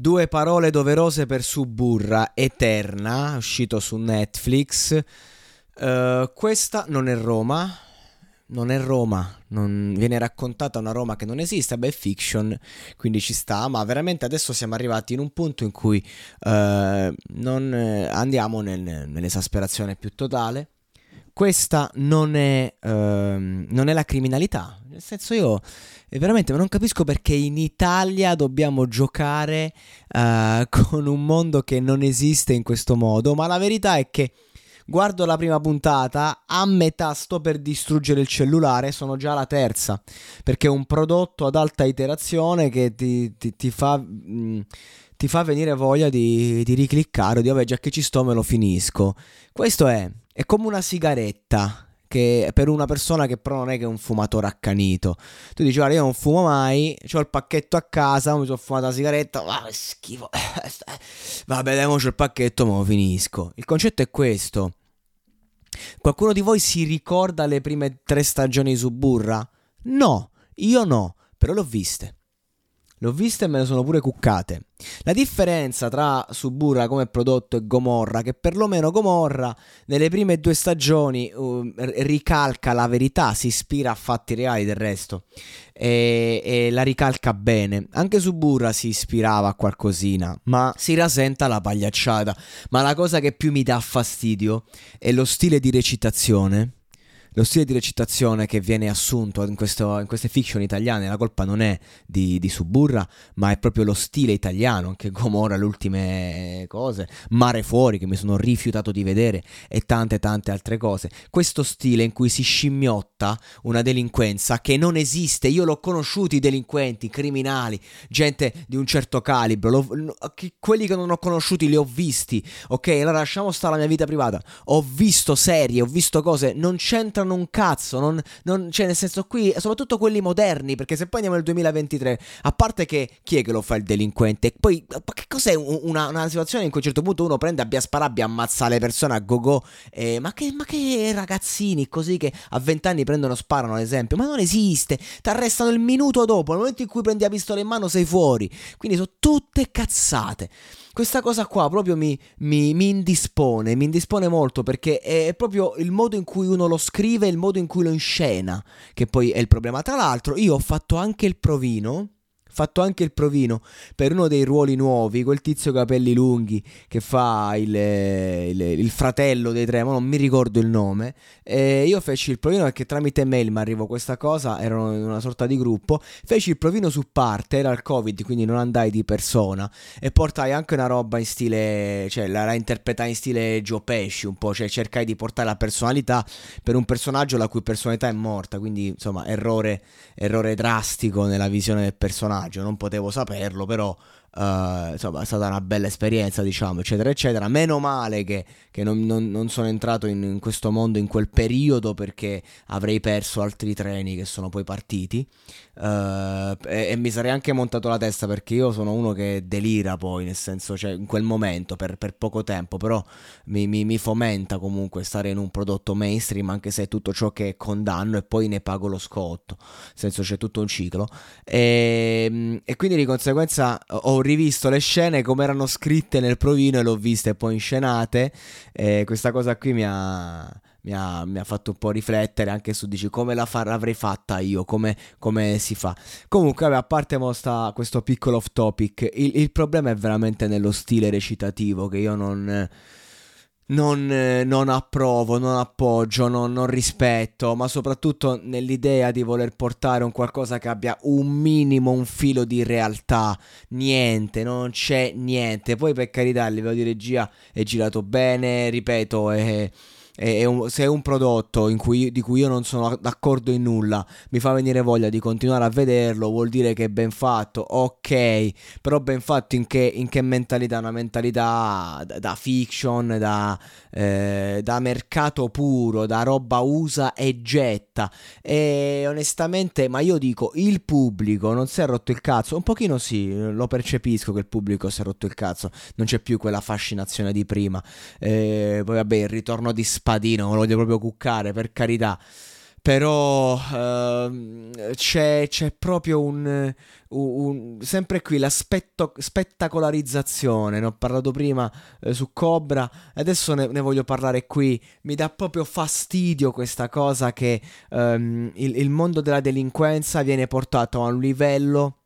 Due parole doverose per Suburra, Eterna, uscito su Netflix. Uh, questa non è Roma, non è Roma, non viene raccontata una Roma che non esiste, beh è fiction, quindi ci sta, ma veramente adesso siamo arrivati in un punto in cui uh, non, eh, andiamo nel, nell'esasperazione più totale. Questa non è, uh, non è la criminalità, nel senso io e veramente non capisco perché in Italia dobbiamo giocare uh, con un mondo che non esiste in questo modo, ma la verità è che guardo la prima puntata, a metà sto per distruggere il cellulare, sono già alla terza, perché è un prodotto ad alta iterazione che ti, ti, ti fa... Mh, mm, ti fa venire voglia di, di ricliccare, di vabbè già che ci sto me lo finisco. Questo è, è come una sigaretta che per una persona che però non è che è un fumatore accanito. Tu dici, guarda, io non fumo mai, ho il pacchetto a casa, mi sono fumato la sigaretta, ah, che schifo. Vabbè, dai, c'ho il pacchetto, ma lo finisco. Il concetto è questo. Qualcuno di voi si ricorda le prime tre stagioni di Suburra? No, io no, però l'ho viste. L'ho vista e me ne sono pure cuccate. La differenza tra Suburra come prodotto e Gomorra, che perlomeno Gomorra nelle prime due stagioni uh, ricalca la verità, si ispira a fatti reali del resto e, e, la ricalca bene. Anche Suburra si ispirava a qualcosina, ma si rasenta la pagliacciata. Ma la cosa che più mi dà fastidio è lo stile di recitazione lo stile di recitazione che viene assunto in, questo, in queste fiction italiane, la colpa non è di, di, Suburra, ma è proprio lo stile italiano, anche Gomorra, le ultime cose, Mare Fuori che mi sono rifiutato di vedere e tante tante altre cose. Questo stile in cui si scimmiotta una delinquenza che non esiste, io l'ho conosciuto i delinquenti, criminali, gente di un certo calibro, lo, quelli che non ho conosciuti li ho visti, ok? Allora lasciamo stare la mia vita privata, ho visto serie, ho visto cose, non c'entra c'entrano un cazzo, non, non, cioè nel senso qui, soprattutto quelli moderni, perché se poi andiamo nel 2023, a parte che chi è che lo fa il delinquente? Poi, che cos'è una, una situazione in cui a un certo punto uno prende, abbia sparato, abbia ammazza le persone a go-go, eh, ma, che, ma che ragazzini così che a 20 anni prendono, sparano ad esempio, ma non esiste, ti arrestano il minuto dopo, nel momento in cui prendi la pistola in mano sei fuori, quindi sono tutte cazzate questa cosa qua proprio mi, mi, mi, indispone, mi indispone molto perché è proprio il modo in cui uno lo scrive, il modo in cui lo inscena, che poi è il problema. Tra l'altro io ho fatto anche il provino fatto anche il provino per uno dei ruoli nuovi, quel tizio capelli lunghi che fa il, il, il fratello dei tre, ma non mi ricordo il nome. E io feci il provino perché tramite mail mi arrivò questa cosa, erano in una sorta di gruppo. Feci il provino su parte, era il covid, quindi non andai di persona. E portai anche una roba in stile, cioè la, la interpretai in stile Joe Pesci un po', cioè cercai di portare la personalità per un personaggio la cui personalità è morta, quindi insomma errore, errore drastico nella visione del personaggio personaggio, non potevo saperlo, però Uh, insomma, è stata una bella esperienza, diciamo, eccetera, eccetera. Meno male che, che non, non, non, sono entrato in, in, questo mondo in quel periodo perché avrei perso altri treni che sono poi partiti. Uh, e, e, mi sarei anche montato la testa perché io sono uno che delira poi, nel senso, cioè in quel momento per, per poco tempo, però mi, mi, mi, fomenta comunque stare in un prodotto mainstream, anche se è tutto ciò che condanno e poi ne pago lo scotto, nel senso c'è tutto un ciclo. E, e quindi di conseguenza ho rivisto le scene come erano scritte nel provino e l'ho viste poi inscenate. E questa cosa qui mi ha, mi ha, mi ha, fatto un po' riflettere anche su dici, come la far, l'avrei fatta io, come, come si fa. Comunque, a parte sta, questo piccolo off topic, il, il problema è veramente nello stile recitativo che io non non, eh, non, approvo, non appoggio, non, non, rispetto, ma soprattutto nell'idea di voler portare un qualcosa che abbia un minimo, un filo di realtà. Niente, non c'è niente. Poi per carità il livello di regia è girato bene, ripeto, è è un, se è un prodotto cui, di cui io non sono d'accordo in nulla, mi fa venire voglia di continuare a vederlo, vuol dire che è ben fatto, ok, però ben fatto in che, in che mentalità? Una mentalità da, da fiction, da, eh, da, mercato puro, da roba usa e getta. E onestamente, ma io dico, il pubblico non si è rotto il cazzo, un pochino sì, lo percepisco che il pubblico si è rotto il cazzo, non c'è più quella fascinazione di prima. Eh, poi vabbè, il ritorno di Spider spadino, lo voglio proprio cuccare, per carità. Però uh, c'è, c'è, proprio un, un, sempre qui l'aspetto spettacolarizzazione. Ne ho parlato prima eh, su Cobra, adesso ne, ne, voglio parlare qui. Mi dà proprio fastidio questa cosa che um, il, il mondo della delinquenza viene portato a un livello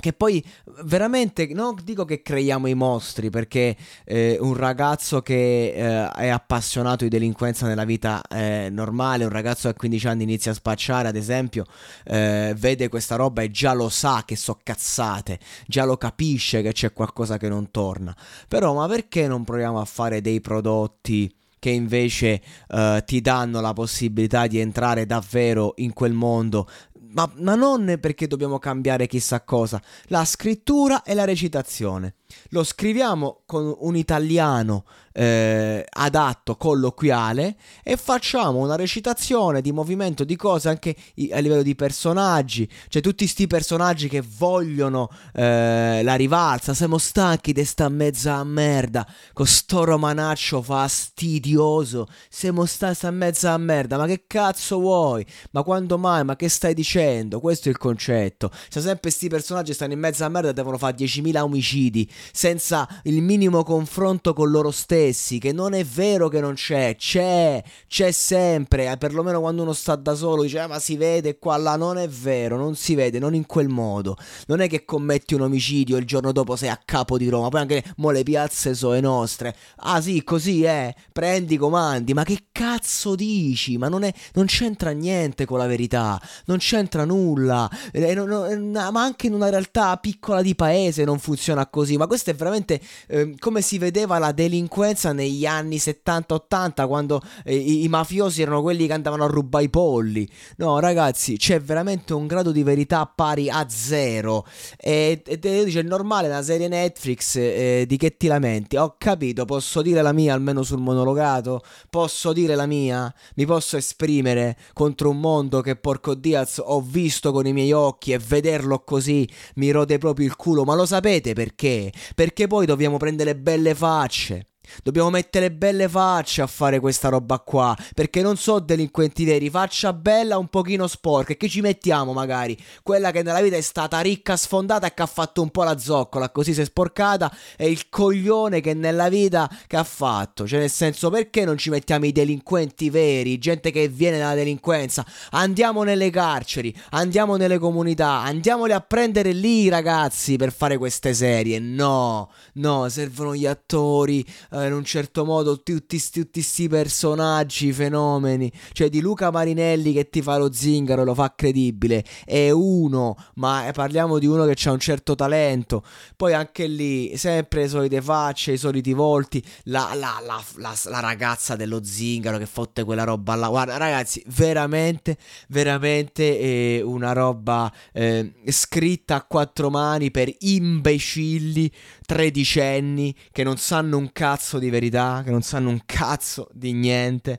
che poi veramente non dico che creiamo i mostri perché eh, un ragazzo che eh, è appassionato di delinquenza nella vita eh, normale, un ragazzo a 15 anni inizia a spacciare ad esempio, eh, vede questa roba e già lo sa che so cazzate, già lo capisce che c'è qualcosa che non torna. Però ma perché non proviamo a fare dei prodotti che invece uh, ti danno la possibilità di entrare davvero in quel mondo ma, ma, non perché dobbiamo cambiare chissà cosa, la scrittura e la recitazione. Lo scriviamo con un italiano eh, adatto, colloquiale, e facciamo una recitazione di movimento di cose anche a livello di personaggi, cioè tutti questi personaggi che vogliono eh, la rivalsa, siamo stanchi di sta mezza merda, con sto romanaccio fastidioso, siamo stanchi sta mezza merda, ma che cazzo vuoi? Ma quando mai? Ma che stai dicendo? Questo è il concetto. Se sempre questi personaggi stanno in mezza merda devono fare 10.000 omicidi senza il minimo confronto con loro stessi, che non è vero che non c'è, c'è, c'è sempre, eh, perlomeno quando uno sta da solo dice ah, ma si vede qua là, non è vero, non si vede, non in quel modo, non è che commetti un omicidio e il giorno dopo sei a capo di Roma, poi anche mo le piazze sono nostre, ah sì così è, prendi i comandi, ma che cazzo dici, ma non, è, non c'entra niente con la verità, non c'entra nulla, eh, non, non, ma anche in una realtà piccola di paese non funziona così, ma questo è veramente eh, come si vedeva la delinquenza negli anni 70-80 quando eh, i, i, mafiosi erano quelli che andavano a rubare i polli. No, ragazzi, c'è veramente un grado di verità pari a zero. E, e, e dice: è normale una serie Netflix eh, di che ti lamenti? Ho capito, posso dire la mia almeno sul monologato? Posso dire la mia? Mi posso esprimere contro un mondo che porco Diaz ho visto con i miei occhi e vederlo così mi rode proprio il culo. Ma lo sapete perché? Perché poi dobbiamo prendere belle facce. Dobbiamo mettere belle facce a fare questa roba qua. Perché non so delinquenti veri. Faccia bella un pochino sporca. E che ci mettiamo magari? Quella che nella vita è stata ricca, sfondata e che ha fatto un po' la zoccola. Così si è sporcata. E il coglione che nella vita che ha fatto. Cioè, nel senso, perché non ci mettiamo i delinquenti veri? Gente che viene dalla delinquenza. Andiamo nelle carceri. Andiamo nelle comunità. Andiamoli a prendere lì, ragazzi, per fare queste serie. No, no, servono gli attori. Uh, eh, in un certo modo tutti questi personaggi, fenomeni, cioè di Luca Marinelli che ti fa lo zingaro, lo fa credibile, è uno, ma parliamo di uno che ha un certo talento, poi anche lì sempre le solite facce, i soliti volti, la, la, la, la ragazza dello zingaro che fotte quella roba là, guarda ragazzi, veramente, veramente eh, una roba eh, scritta a quattro mani per imbecilli tredicenni che non sanno un cazzo di verità, che non sanno un cazzo di niente.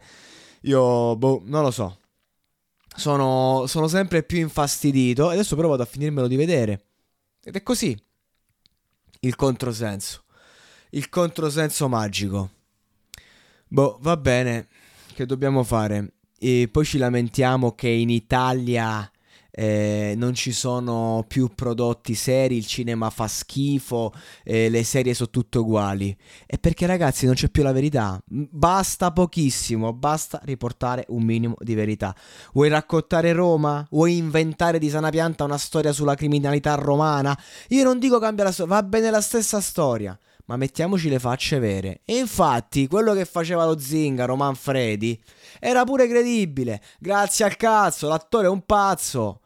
Io, boh, non lo so. Sono, sono sempre più infastidito. Adesso però vado a finirmelo di vedere. Ed è così. Il controsenso. Il controsenso magico. Boh, va bene. Che dobbiamo fare? E poi ci lamentiamo che in Italia eh, non ci sono più prodotti seri, il cinema fa schifo, eh, le serie sono tutte uguali. E perché ragazzi non c'è più la verità, basta pochissimo, basta riportare un minimo di verità. Vuoi raccontare Roma? Vuoi inventare di sana pianta una storia sulla criminalità romana? Io non dico cambia la storia, va bene la stessa storia ma mettiamoci le facce vere. E infatti, quello che faceva lo zingaro Manfredi era pure credibile. Grazie al cazzo, l'attore è un pazzo.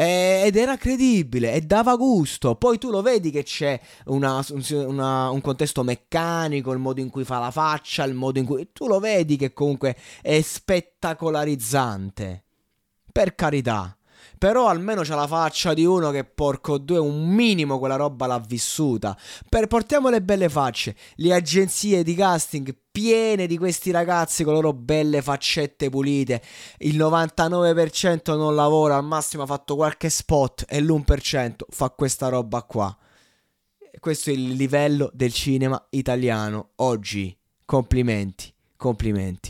Ed era credibile e dava gusto. Poi tu lo vedi che c'è una, una, un contesto meccanico, il modo in cui fa la faccia, il modo in cui. Tu lo vedi che comunque è spettacolarizzante. Per carità. Però almeno c'ha la faccia di uno che porco due un minimo quella roba l'ha vissuta. Per portiamo le belle facce. Le agenzie di casting piene di questi ragazzi con le loro belle faccette pulite. Il 99% non lavora, al massimo ha fatto qualche spot e l'1% fa questa roba qua. Questo è il livello del cinema italiano oggi. Complimenti, complimenti.